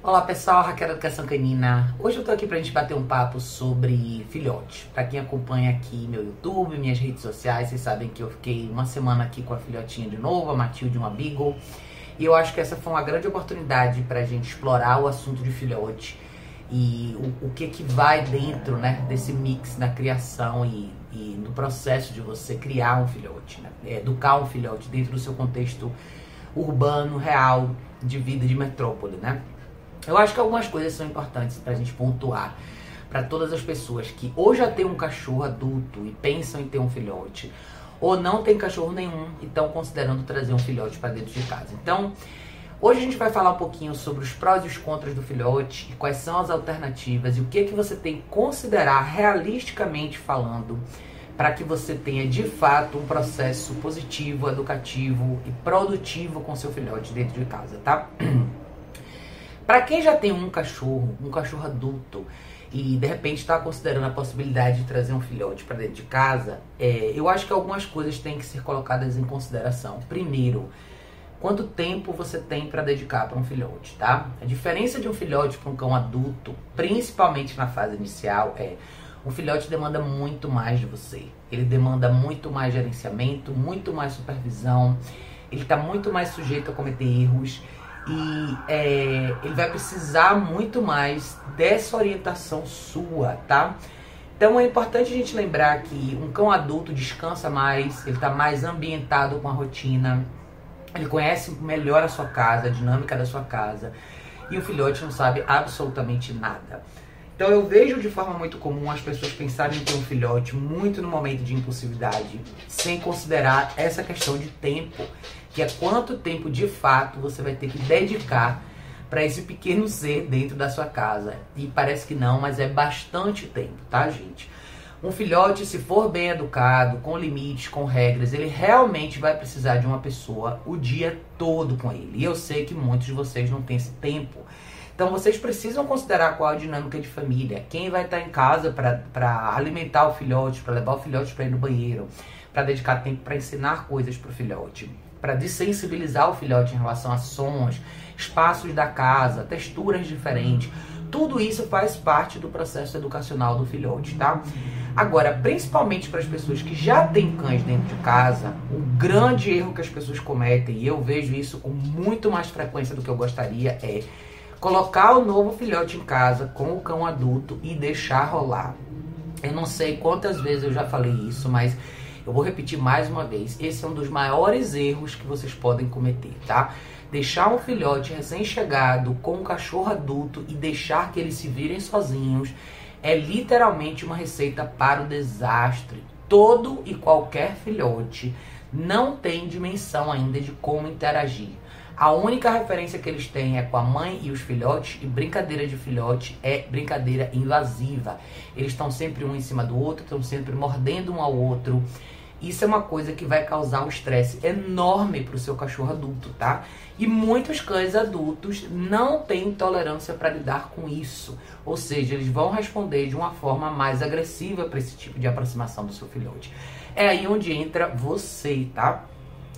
Olá pessoal, Raquel Educação Canina. Hoje eu tô aqui pra gente bater um papo sobre filhote. Pra quem acompanha aqui meu YouTube, minhas redes sociais, vocês sabem que eu fiquei uma semana aqui com a filhotinha de novo, a Matilde, uma Beagle. E eu acho que essa foi uma grande oportunidade pra gente explorar o assunto de filhote e o, o que que vai dentro né, desse mix na criação e, e no processo de você criar um filhote, né? educar um filhote dentro do seu contexto urbano, real, de vida de metrópole, né? Eu acho que algumas coisas são importantes para a gente pontuar para todas as pessoas que ou já tem um cachorro adulto e pensam em ter um filhote, ou não tem cachorro nenhum e estão considerando trazer um filhote para dentro de casa. Então, hoje a gente vai falar um pouquinho sobre os prós e os contras do filhote, quais são as alternativas e o que que você tem que considerar realisticamente falando para que você tenha de fato um processo positivo, educativo e produtivo com seu filhote dentro de casa, tá? Para quem já tem um cachorro, um cachorro adulto, e de repente está considerando a possibilidade de trazer um filhote para dentro de casa, é, eu acho que algumas coisas têm que ser colocadas em consideração. Primeiro, quanto tempo você tem para dedicar para um filhote, tá? A diferença de um filhote para um cão adulto, principalmente na fase inicial, é um filhote demanda muito mais de você. Ele demanda muito mais gerenciamento, muito mais supervisão. Ele está muito mais sujeito a cometer erros e é, ele vai precisar muito mais dessa orientação sua, tá? Então é importante a gente lembrar que um cão adulto descansa mais, ele está mais ambientado com a rotina, ele conhece melhor a sua casa, a dinâmica da sua casa, e o filhote não sabe absolutamente nada. Então eu vejo de forma muito comum as pessoas pensarem em ter um filhote muito no momento de impulsividade, sem considerar essa questão de tempo que é quanto tempo de fato você vai ter que dedicar para esse pequeno ser dentro da sua casa. E parece que não, mas é bastante tempo, tá, gente? Um filhote, se for bem educado, com limites, com regras, ele realmente vai precisar de uma pessoa o dia todo com ele. E eu sei que muitos de vocês não têm esse tempo. Então vocês precisam considerar qual a dinâmica de família, quem vai estar em casa para alimentar o filhote, para levar o filhote para ir no banheiro, para dedicar tempo para ensinar coisas para o filhote para desensibilizar o filhote em relação a sons, espaços da casa, texturas diferentes. Tudo isso faz parte do processo educacional do filhote, tá? Agora, principalmente para as pessoas que já têm cães dentro de casa, o grande erro que as pessoas cometem, e eu vejo isso com muito mais frequência do que eu gostaria, é colocar o novo filhote em casa com o cão adulto e deixar rolar. Eu não sei quantas vezes eu já falei isso, mas eu vou repetir mais uma vez. Esse é um dos maiores erros que vocês podem cometer, tá? Deixar um filhote recém-chegado com um cachorro adulto e deixar que eles se virem sozinhos é literalmente uma receita para o desastre. Todo e qualquer filhote não tem dimensão ainda de como interagir. A única referência que eles têm é com a mãe e os filhotes, e brincadeira de filhote é brincadeira invasiva. Eles estão sempre um em cima do outro, estão sempre mordendo um ao outro. Isso é uma coisa que vai causar um estresse enorme para o seu cachorro adulto, tá? E muitos cães adultos não têm tolerância para lidar com isso. Ou seja, eles vão responder de uma forma mais agressiva para esse tipo de aproximação do seu filhote. É aí onde entra você, tá?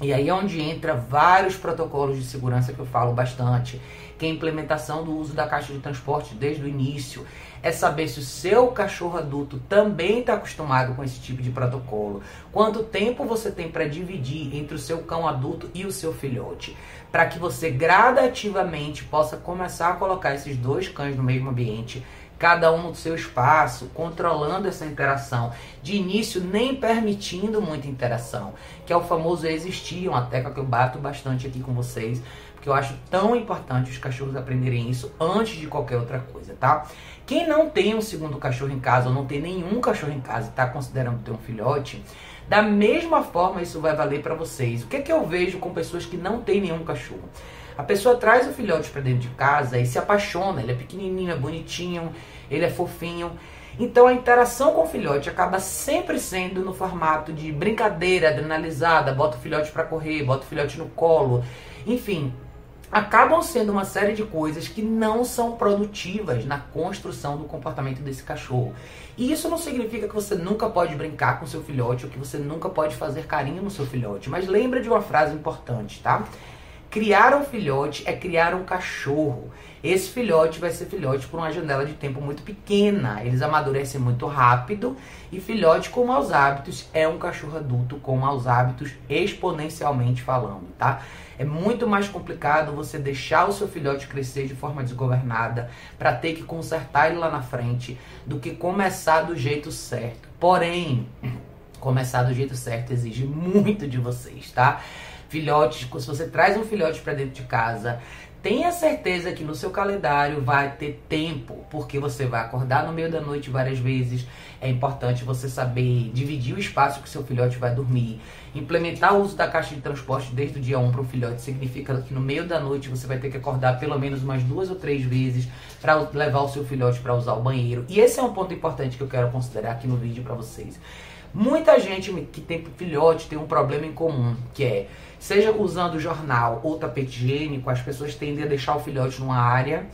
E aí é onde entra vários protocolos de segurança que eu falo bastante, que é a implementação do uso da caixa de transporte desde o início, é saber se o seu cachorro adulto também está acostumado com esse tipo de protocolo, quanto tempo você tem para dividir entre o seu cão adulto e o seu filhote, para que você gradativamente possa começar a colocar esses dois cães no mesmo ambiente cada um no seu espaço, controlando essa interação. De início, nem permitindo muita interação, que é o famoso existir, uma tecla que eu bato bastante aqui com vocês, porque eu acho tão importante os cachorros aprenderem isso antes de qualquer outra coisa, tá? Quem não tem um segundo cachorro em casa ou não tem nenhum cachorro em casa e está considerando ter um filhote, da mesma forma isso vai valer para vocês. O que é que eu vejo com pessoas que não têm nenhum cachorro? A pessoa traz o filhote para dentro de casa e se apaixona. Ele é pequenininho, é bonitinho, ele é fofinho. Então a interação com o filhote acaba sempre sendo no formato de brincadeira, adrenalizada, bota o filhote para correr, bota o filhote no colo. Enfim, acabam sendo uma série de coisas que não são produtivas na construção do comportamento desse cachorro. E isso não significa que você nunca pode brincar com seu filhote ou que você nunca pode fazer carinho no seu filhote, mas lembra de uma frase importante, tá? Criar um filhote é criar um cachorro. Esse filhote vai ser filhote por uma janela de tempo muito pequena. Eles amadurecem muito rápido. E filhote com maus hábitos é um cachorro adulto com maus hábitos exponencialmente falando, tá? É muito mais complicado você deixar o seu filhote crescer de forma desgovernada para ter que consertar ele lá na frente do que começar do jeito certo. Porém, começar do jeito certo exige muito de vocês, tá? Filhotes, se você traz um filhote para dentro de casa, tenha certeza que no seu calendário vai ter tempo, porque você vai acordar no meio da noite várias vezes. É importante você saber dividir o espaço que seu filhote vai dormir. Implementar o uso da caixa de transporte desde o dia 1 para o filhote significa que no meio da noite você vai ter que acordar pelo menos umas duas ou três vezes para levar o seu filhote para usar o banheiro. E esse é um ponto importante que eu quero considerar aqui no vídeo para vocês. Muita gente que tem filhote tem um problema em comum, que é Seja usando jornal ou tapete higiênico, as pessoas tendem a deixar o filhote numa área,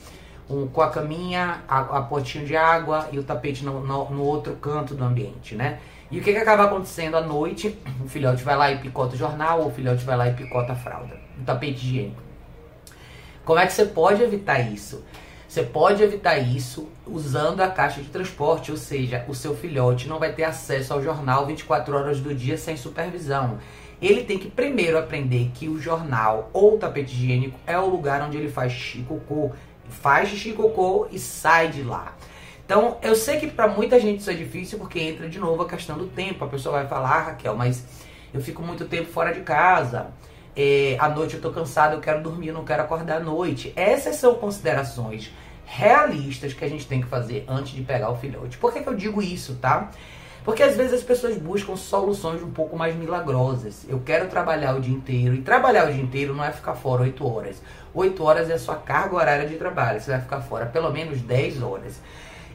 um, com a caminha, a, a, potinho de água e o tapete no, no, no, outro canto do ambiente, né? E o que, que acaba acontecendo à noite? O filhote vai lá e picota o jornal, ou o filhote vai lá e picota a fralda, o tapete higiênico. Como é que você pode evitar isso? Você pode evitar isso usando a caixa de transporte, ou seja, o seu filhote não vai ter acesso ao jornal 24 horas do dia sem supervisão ele tem que primeiro aprender que o jornal ou o tapete higiênico é o lugar onde ele faz xixi cocô, faz xixi cocô e sai de lá. Então, eu sei que para muita gente isso é difícil porque entra de novo a questão do tempo. A pessoa vai falar, ah, Raquel, mas eu fico muito tempo fora de casa. É, à noite eu tô cansado, eu quero dormir, eu não quero acordar à noite. Essas são considerações realistas que a gente tem que fazer antes de pegar o filhote. Por que, que eu digo isso, tá? Porque às vezes as pessoas buscam soluções um pouco mais milagrosas. Eu quero trabalhar o dia inteiro. E trabalhar o dia inteiro não é ficar fora 8 horas. 8 horas é a sua carga horária de trabalho. Você vai ficar fora pelo menos 10 horas.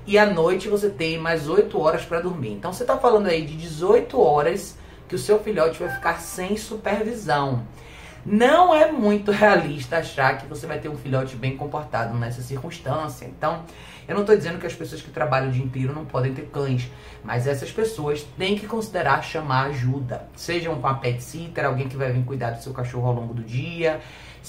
E à noite você tem mais 8 horas para dormir. Então você está falando aí de 18 horas que o seu filhote vai ficar sem supervisão. Não é muito realista achar que você vai ter um filhote bem comportado nessa circunstância. Então, eu não estou dizendo que as pessoas que trabalham o dia inteiro não podem ter cães, mas essas pessoas têm que considerar chamar ajuda. Seja um pet sitter, alguém que vai vir cuidar do seu cachorro ao longo do dia.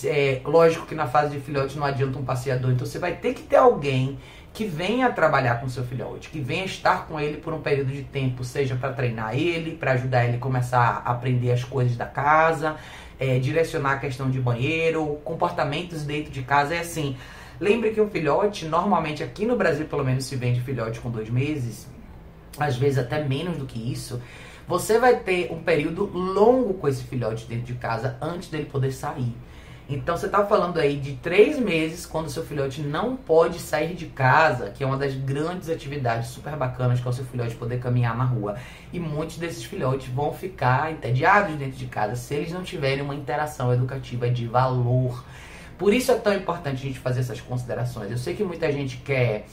É, lógico que na fase de filhote não adianta um passeador, então você vai ter que ter alguém que venha trabalhar com seu filhote, que venha estar com ele por um período de tempo, seja para treinar ele, para ajudar ele a começar a aprender as coisas da casa, é, direcionar a questão de banheiro, comportamentos dentro de casa. É assim. Lembre que um filhote, normalmente aqui no Brasil, pelo menos, se vende filhote com dois meses, às vezes até menos do que isso. Você vai ter um período longo com esse filhote dentro de casa antes dele poder sair. Então você está falando aí de três meses quando seu filhote não pode sair de casa, que é uma das grandes atividades super bacanas que é o seu filhote poder caminhar na rua. E muitos desses filhotes vão ficar entediados dentro de casa se eles não tiverem uma interação educativa de valor. Por isso é tão importante a gente fazer essas considerações. Eu sei que muita gente quer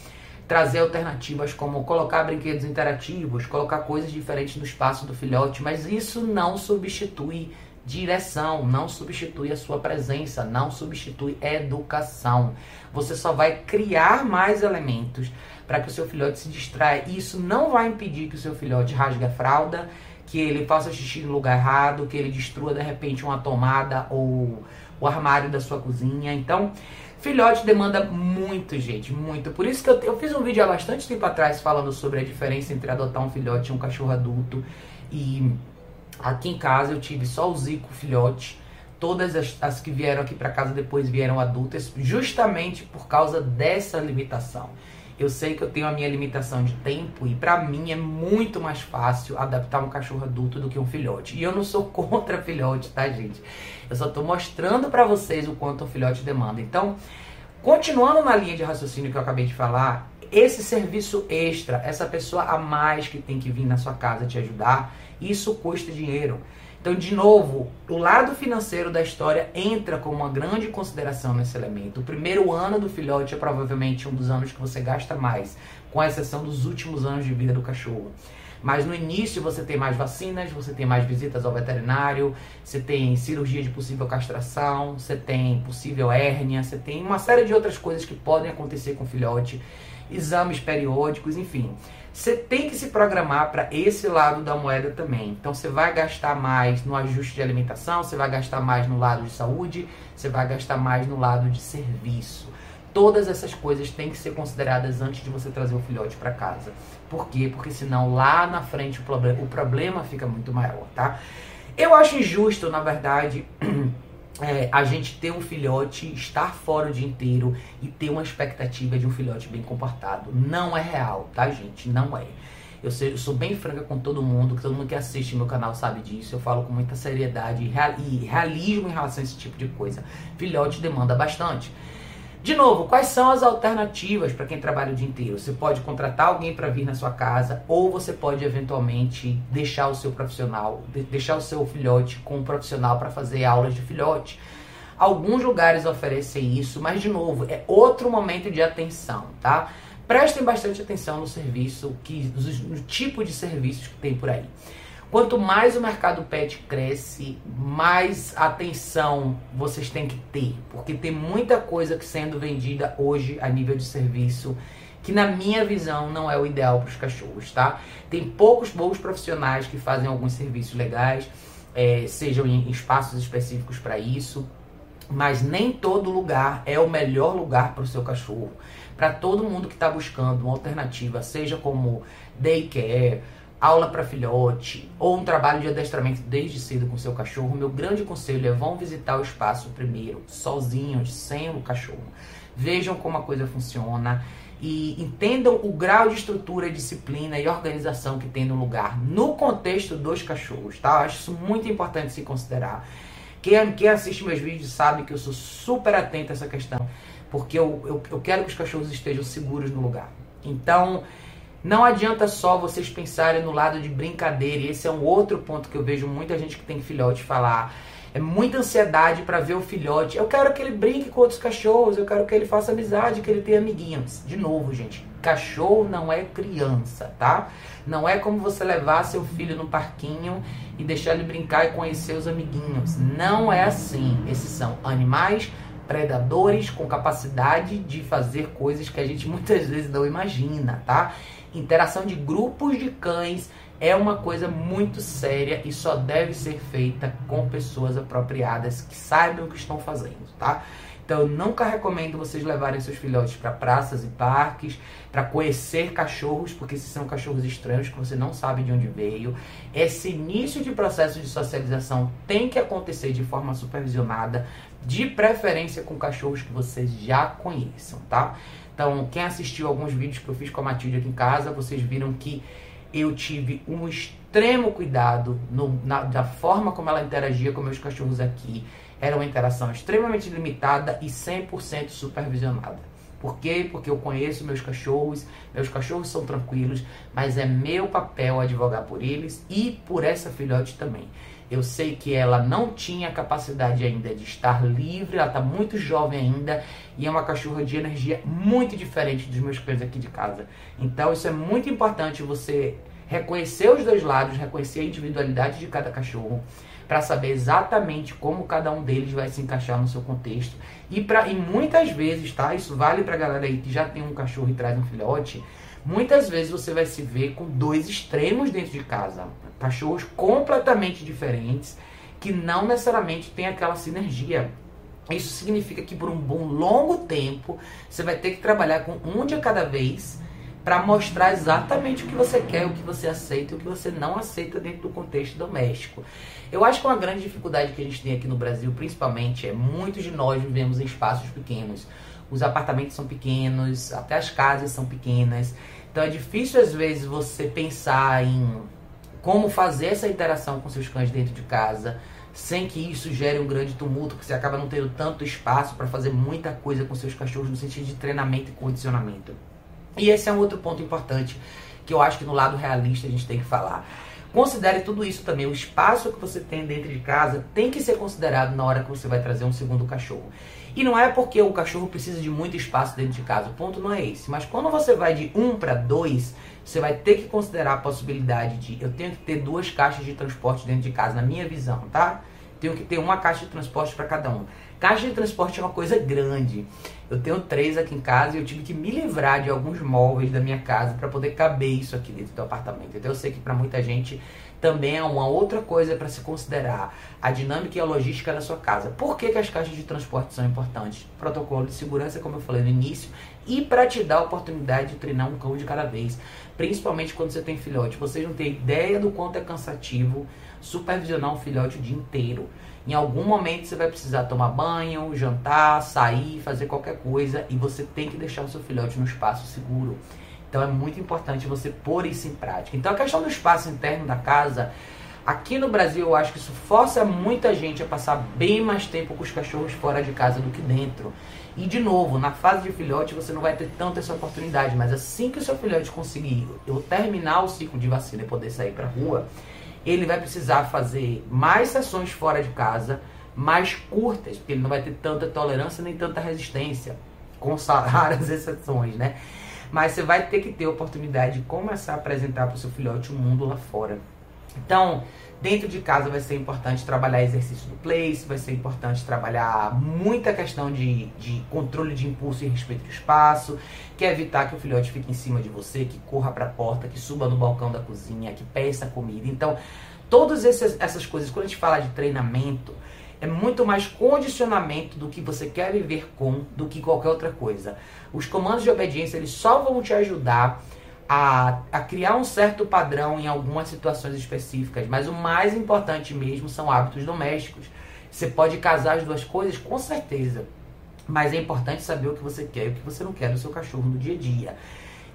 trazer alternativas como colocar brinquedos interativos, colocar coisas diferentes no espaço do filhote, mas isso não substitui direção, não substitui a sua presença, não substitui educação. Você só vai criar mais elementos para que o seu filhote se distraia. Isso não vai impedir que o seu filhote rasgue a fralda, que ele faça xixi no lugar errado, que ele destrua de repente uma tomada ou o armário da sua cozinha. Então, filhote demanda muito, gente, muito. Por isso que eu, eu fiz um vídeo há bastante tempo atrás falando sobre a diferença entre adotar um filhote e um cachorro adulto. E Aqui em casa eu tive só o Zico filhote. Todas as, as que vieram aqui para casa depois vieram adultas, justamente por causa dessa limitação. Eu sei que eu tenho a minha limitação de tempo e para mim é muito mais fácil adaptar um cachorro adulto do que um filhote. E eu não sou contra filhote, tá, gente? Eu só tô mostrando para vocês o quanto um filhote demanda. Então, continuando na linha de raciocínio que eu acabei de falar, esse serviço extra, essa pessoa a mais que tem que vir na sua casa te ajudar, isso custa dinheiro. Então, de novo, o lado financeiro da história entra como uma grande consideração nesse elemento. O primeiro ano do filhote é provavelmente um dos anos que você gasta mais, com exceção dos últimos anos de vida do cachorro. Mas no início você tem mais vacinas, você tem mais visitas ao veterinário, você tem cirurgia de possível castração, você tem possível hérnia, você tem uma série de outras coisas que podem acontecer com o filhote, exames periódicos, enfim. Você tem que se programar para esse lado da moeda também. Então você vai gastar mais no ajuste de alimentação, você vai gastar mais no lado de saúde, você vai gastar mais no lado de serviço. Todas essas coisas têm que ser consideradas antes de você trazer o filhote para casa. Por quê? Porque senão lá na frente o problema, o problema fica muito maior, tá? Eu acho injusto, na verdade, é, a gente ter um filhote, estar fora o dia inteiro e ter uma expectativa de um filhote bem comportado. Não é real, tá, gente? Não é. Eu, sei, eu sou bem franca com todo mundo, que todo mundo que assiste meu canal sabe disso. Eu falo com muita seriedade e realismo em relação a esse tipo de coisa. Filhote demanda bastante. De novo, quais são as alternativas para quem trabalha o dia inteiro? Você pode contratar alguém para vir na sua casa ou você pode eventualmente deixar o seu profissional, deixar o seu filhote com um profissional para fazer aulas de filhote. Alguns lugares oferecem isso, mas de novo, é outro momento de atenção, tá? Prestem bastante atenção no serviço, que, no tipo de serviços que tem por aí. Quanto mais o mercado pet cresce, mais atenção vocês têm que ter, porque tem muita coisa que sendo vendida hoje a nível de serviço que na minha visão não é o ideal para os cachorros, tá? Tem poucos bons profissionais que fazem alguns serviços legais, é, sejam em espaços específicos para isso, mas nem todo lugar é o melhor lugar para o seu cachorro. Para todo mundo que está buscando uma alternativa, seja como daycare, aula para filhote ou um trabalho de adestramento desde cedo com seu cachorro, meu grande conselho é vão visitar o espaço primeiro, sozinhos, sem o cachorro. Vejam como a coisa funciona e entendam o grau de estrutura, disciplina e organização que tem no lugar, no contexto dos cachorros, tá? acho isso muito importante se considerar. Quem, quem assiste meus vídeos sabe que eu sou super atento a essa questão, porque eu, eu, eu quero que os cachorros estejam seguros no lugar. Então, não adianta só vocês pensarem no lado de brincadeira, e esse é um outro ponto que eu vejo muita gente que tem filhote falar. É muita ansiedade para ver o filhote. Eu quero que ele brinque com outros cachorros, eu quero que ele faça amizade, que ele tenha amiguinhos. De novo, gente, cachorro não é criança, tá? Não é como você levar seu filho no parquinho e deixar ele brincar e conhecer os amiguinhos. Não é assim. Esses são animais predadores com capacidade de fazer coisas que a gente muitas vezes não imagina, tá? Interação de grupos de cães é uma coisa muito séria e só deve ser feita com pessoas apropriadas que saibam o que estão fazendo, tá? Então, eu nunca recomendo vocês levarem seus filhotes para praças e parques, para conhecer cachorros, porque esses são cachorros estranhos que você não sabe de onde veio. Esse início de processo de socialização tem que acontecer de forma supervisionada, de preferência com cachorros que vocês já conheçam, tá? Então, quem assistiu alguns vídeos que eu fiz com a Matilde aqui em casa, vocês viram que eu tive um extremo cuidado no, na, da forma como ela interagia com meus cachorros aqui. Era uma interação extremamente limitada e 100% supervisionada. Por quê? Porque eu conheço meus cachorros, meus cachorros são tranquilos, mas é meu papel advogar por eles e por essa filhote também. Eu sei que ela não tinha capacidade ainda de estar livre, ela está muito jovem ainda e é uma cachorra de energia muito diferente dos meus cães aqui de casa. Então isso é muito importante você reconhecer os dois lados, reconhecer a individualidade de cada cachorro para saber exatamente como cada um deles vai se encaixar no seu contexto. E, pra, e muitas vezes, tá? Isso vale para galera aí que já tem um cachorro e traz um filhote. Muitas vezes você vai se ver com dois extremos dentro de casa. Cachorros completamente diferentes, que não necessariamente tem aquela sinergia. Isso significa que por um bom longo tempo você vai ter que trabalhar com um de cada vez para mostrar exatamente o que você quer, o que você aceita e o que você não aceita dentro do contexto doméstico. Eu acho que uma grande dificuldade que a gente tem aqui no Brasil, principalmente, é muitos de nós vivemos em espaços pequenos. Os apartamentos são pequenos, até as casas são pequenas. Então é difícil às vezes você pensar em como fazer essa interação com seus cães dentro de casa sem que isso gere um grande tumulto, porque você acaba não tendo tanto espaço para fazer muita coisa com seus cachorros no sentido de treinamento e condicionamento. E esse é um outro ponto importante que eu acho que no lado realista a gente tem que falar. Considere tudo isso também. O espaço que você tem dentro de casa tem que ser considerado na hora que você vai trazer um segundo cachorro. E não é porque o cachorro precisa de muito espaço dentro de casa, o ponto não é esse. Mas quando você vai de um para dois, você vai ter que considerar a possibilidade de eu tenho que ter duas caixas de transporte dentro de casa, na minha visão, tá? Tenho que ter uma caixa de transporte para cada um. Caixa de transporte é uma coisa grande. Eu tenho três aqui em casa e eu tive que me livrar de alguns móveis da minha casa para poder caber isso aqui dentro do apartamento. Então eu sei que para muita gente também é uma outra coisa para se considerar a dinâmica e a logística da sua casa. Por que, que as caixas de transporte são importantes? Protocolo de segurança, como eu falei no início, e para te dar a oportunidade de treinar um cão de cada vez, principalmente quando você tem filhote. Vocês não têm ideia do quanto é cansativo supervisionar um filhote o dia inteiro. Em algum momento você vai precisar tomar banho, jantar, sair, fazer qualquer coisa e você tem que deixar o seu filhote no espaço seguro. Então é muito importante você pôr isso em prática. Então a questão do espaço interno da casa, aqui no Brasil eu acho que isso força muita gente a passar bem mais tempo com os cachorros fora de casa do que dentro. E de novo, na fase de filhote você não vai ter tanto essa oportunidade, mas assim que o seu filhote conseguir eu terminar o ciclo de vacina e poder sair para rua, ele vai precisar fazer mais sessões fora de casa, mais curtas, porque ele não vai ter tanta tolerância nem tanta resistência, com raras exceções, né? Mas você vai ter que ter a oportunidade de começar a apresentar para o seu filhote o mundo lá fora. Então, dentro de casa vai ser importante trabalhar exercício do place, vai ser importante trabalhar muita questão de, de controle de impulso e respeito do espaço, que é evitar que o filhote fique em cima de você, que corra para a porta, que suba no balcão da cozinha, que peça comida. Então, todas essas coisas, quando a gente fala de treinamento, é muito mais condicionamento do que você quer viver com do que qualquer outra coisa. Os comandos de obediência eles só vão te ajudar a, a criar um certo padrão em algumas situações específicas, mas o mais importante mesmo são hábitos domésticos. Você pode casar as duas coisas com certeza, mas é importante saber o que você quer e o que você não quer do seu cachorro no dia a dia.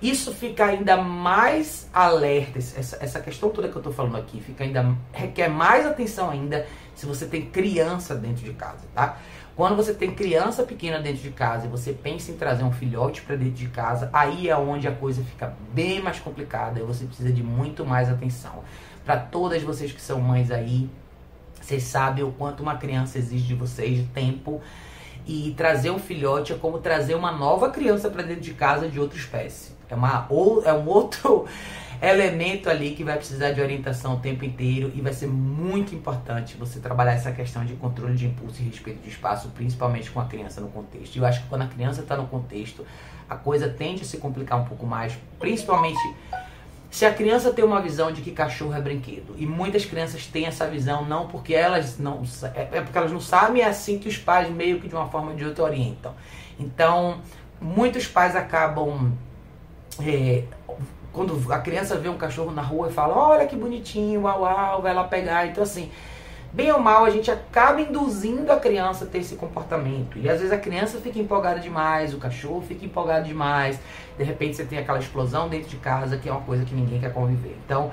Isso fica ainda mais alerta, essa, essa questão toda que eu estou falando aqui, fica ainda requer mais atenção ainda se você tem criança dentro de casa, tá? Quando você tem criança pequena dentro de casa e você pensa em trazer um filhote para dentro de casa, aí é onde a coisa fica bem mais complicada e você precisa de muito mais atenção. Para todas vocês que são mães aí, vocês sabem o quanto uma criança exige de vocês de tempo e trazer um filhote é como trazer uma nova criança para dentro de casa de outra espécie. É, uma, ou, é um outro elemento ali que vai precisar de orientação o tempo inteiro e vai ser muito importante você trabalhar essa questão de controle de impulso e respeito de espaço, principalmente com a criança no contexto. E eu acho que quando a criança está no contexto, a coisa tende a se complicar um pouco mais, principalmente se a criança tem uma visão de que cachorro é brinquedo. E muitas crianças têm essa visão não porque elas não é, é porque elas não sabem, é assim que os pais meio que de uma forma ou de outra orientam. Então, muitos pais acabam é, quando a criança vê um cachorro na rua e fala, olha que bonitinho, uau, uau, vai lá pegar. Então, assim, bem ou mal, a gente acaba induzindo a criança a ter esse comportamento. E às vezes a criança fica empolgada demais, o cachorro fica empolgado demais. De repente você tem aquela explosão dentro de casa, que é uma coisa que ninguém quer conviver. Então,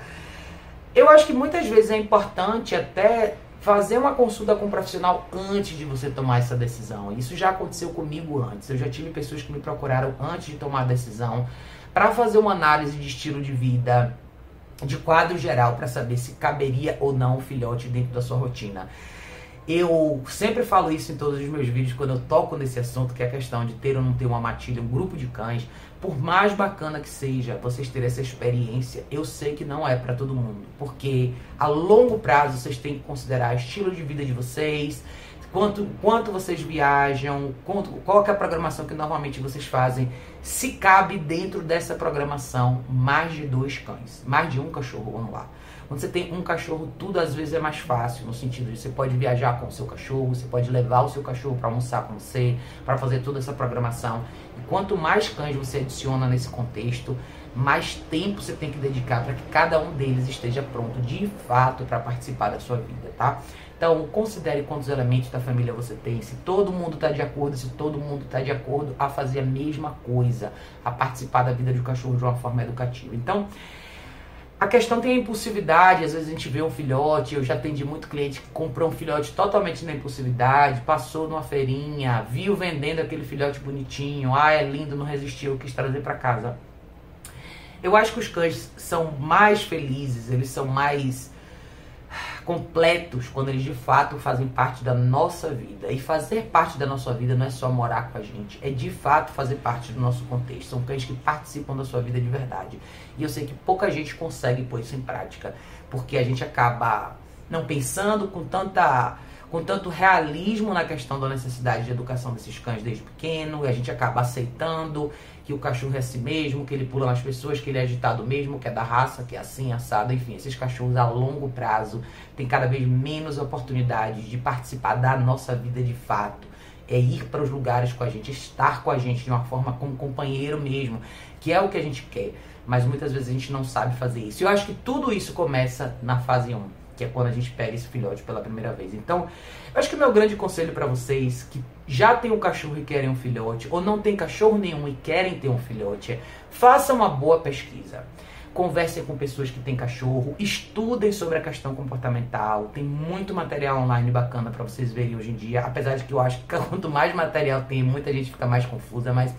eu acho que muitas vezes é importante até fazer uma consulta com um profissional antes de você tomar essa decisão. Isso já aconteceu comigo antes. Eu já tive pessoas que me procuraram antes de tomar a decisão para fazer uma análise de estilo de vida, de quadro geral, para saber se caberia ou não o filhote dentro da sua rotina. Eu sempre falo isso em todos os meus vídeos quando eu toco nesse assunto, que é a questão de ter ou não ter uma matilha, um grupo de cães. Por mais bacana que seja vocês terem essa experiência, eu sei que não é para todo mundo, porque a longo prazo vocês têm que considerar o estilo de vida de vocês, quanto, quanto vocês viajam, quanto, qual é a programação que normalmente vocês fazem, se cabe dentro dessa programação mais de dois cães, mais de um cachorro, vamos lá. Quando você tem um cachorro, tudo às vezes é mais fácil, no sentido de você pode viajar com o seu cachorro, você pode levar o seu cachorro para almoçar com você, para fazer toda essa programação. E quanto mais cães você adiciona nesse contexto, mais tempo você tem que dedicar para que cada um deles esteja pronto de fato para participar da sua vida, tá? Então, considere quantos elementos da família você tem, se todo mundo está de acordo, se todo mundo está de acordo a fazer a mesma coisa, a participar da vida do cachorro de uma forma educativa. Então, a questão tem a impulsividade, às vezes a gente vê um filhote, eu já atendi muito cliente que comprou um filhote totalmente na impulsividade, passou numa feirinha, viu vendendo aquele filhote bonitinho, ah, é lindo, não resistiu, quis trazer para casa. Eu acho que os cães são mais felizes, eles são mais completos quando eles de fato fazem parte da nossa vida. E fazer parte da nossa vida não é só morar com a gente, é de fato fazer parte do nosso contexto. São cães que participam da sua vida de verdade. E eu sei que pouca gente consegue pôr isso em prática, porque a gente acaba não pensando com tanta com tanto realismo na questão da necessidade de educação desses cães desde pequeno, e a gente acaba aceitando que o cachorro é assim mesmo, que ele pula nas pessoas, que ele é agitado mesmo, que é da raça, que é assim, assado, enfim, esses cachorros a longo prazo têm cada vez menos oportunidades de participar da nossa vida de fato. É ir para os lugares com a gente, estar com a gente de uma forma como companheiro mesmo, que é o que a gente quer. Mas muitas vezes a gente não sabe fazer isso. Eu acho que tudo isso começa na fase 1 que é quando a gente pega esse filhote pela primeira vez. Então, eu acho que o meu grande conselho para vocês que já tem um cachorro e querem um filhote, ou não tem cachorro nenhum e querem ter um filhote, é faça uma boa pesquisa. Conversem com pessoas que têm cachorro, estudem sobre a questão comportamental. Tem muito material online bacana para vocês verem hoje em dia. Apesar de que eu acho que quanto mais material tem, muita gente fica mais confusa, mas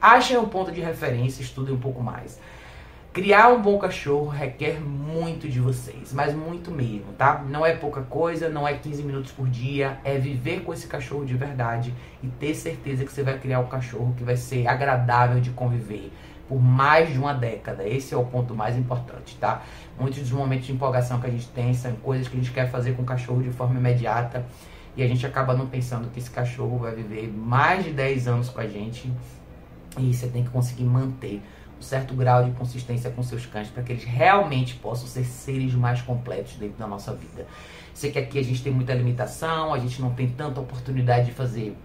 achem um ponto de referência, estudem um pouco mais. Criar um bom cachorro requer muito de vocês, mas muito mesmo, tá? Não é pouca coisa, não é 15 minutos por dia, é viver com esse cachorro de verdade e ter certeza que você vai criar um cachorro que vai ser agradável de conviver por mais de uma década. Esse é o ponto mais importante, tá? Muitos dos momentos de empolgação que a gente tem são coisas que a gente quer fazer com o cachorro de forma imediata e a gente acaba não pensando que esse cachorro vai viver mais de 10 anos com a gente e você tem que conseguir manter um certo grau de consistência com seus cães para que eles realmente possam ser seres mais completos dentro da nossa vida. Sei que aqui a gente tem muita limitação, a gente não tem tanta oportunidade de fazer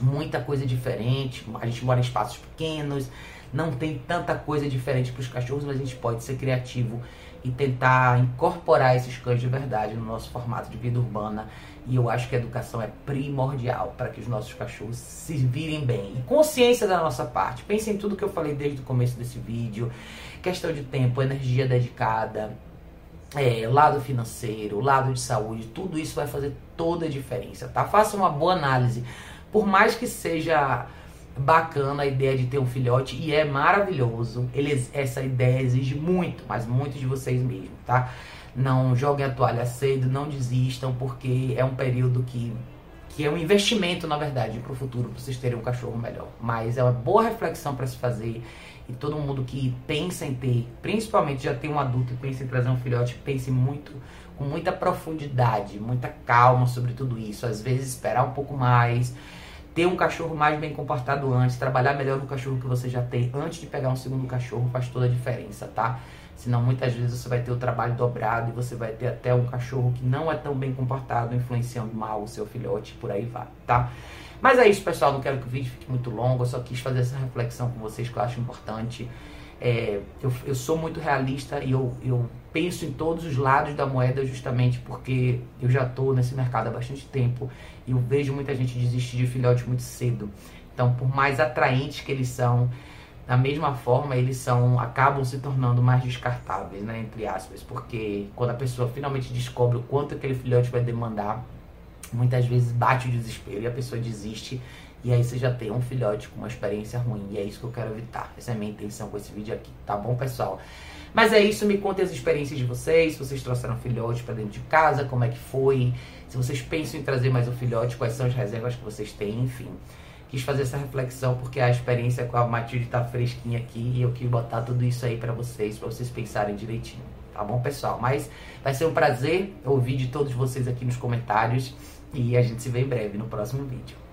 muita coisa diferente, a gente mora em espaços pequenos, não tem tanta coisa diferente para os cachorros, mas a gente pode ser criativo e tentar incorporar esses cães de verdade no nosso formato de vida urbana. E eu acho que a educação é primordial para que os nossos cachorros se virem bem. E consciência da nossa parte. Pense em tudo que eu falei desde o começo desse vídeo. Questão de tempo, energia dedicada, é, lado financeiro, lado de saúde, tudo isso vai fazer toda a diferença, tá? Faça uma boa análise. Por mais que seja bacana a ideia de ter um filhote e é maravilhoso. Ele, essa ideia exige muito, mas muito de vocês mesmo, tá? Não joguem a toalha cedo, não desistam, porque é um período que, que é um investimento, na verdade, para o futuro, para vocês terem um cachorro melhor. Mas é uma boa reflexão para se fazer. E todo mundo que pensa em ter, principalmente já tem um adulto e pensa em trazer um filhote, pense muito, com muita profundidade, muita calma sobre tudo isso. Às vezes esperar um pouco mais ter um cachorro mais bem comportado antes, trabalhar melhor no cachorro que você já tem antes de pegar um segundo cachorro faz toda a diferença, tá? Senão muitas vezes você vai ter o trabalho dobrado e você vai ter até um cachorro que não é tão bem comportado, influenciando mal o seu filhote, por aí vai, tá? Mas é isso, pessoal. Não quero que o vídeo fique muito longo. Eu só quis fazer essa reflexão com vocês que eu acho importante. É, eu, eu, sou muito realista e eu, eu penso em todos os lados da moeda justamente porque eu já estou nesse mercado há bastante tempo e eu vejo muita gente desistir de filhote muito cedo. Então, por mais atraentes que eles são, da mesma forma eles são acabam se tornando mais descartáveis, né, entre aspas, porque quando a pessoa finalmente descobre o quanto aquele filhote vai demandar, muitas vezes bate o desespero e a pessoa desiste e aí você já tem um filhote com uma experiência ruim. E é isso que eu quero evitar. Essa é a minha intenção com esse vídeo aqui, tá bom, pessoal? Mas é isso, me contem as experiências de vocês, se vocês trouxeram filhote para dentro de casa, como é que foi, se vocês pensam em trazer mais um filhote, quais são as reservas que vocês têm, enfim. Quis fazer essa reflexão porque a experiência com a Matilde tá fresquinha aqui e eu quis botar tudo isso aí para vocês, para vocês pensarem direitinho, tá bom, pessoal? Mas vai ser um prazer ouvir de todos vocês aqui nos comentários e a gente se vê em breve no próximo vídeo.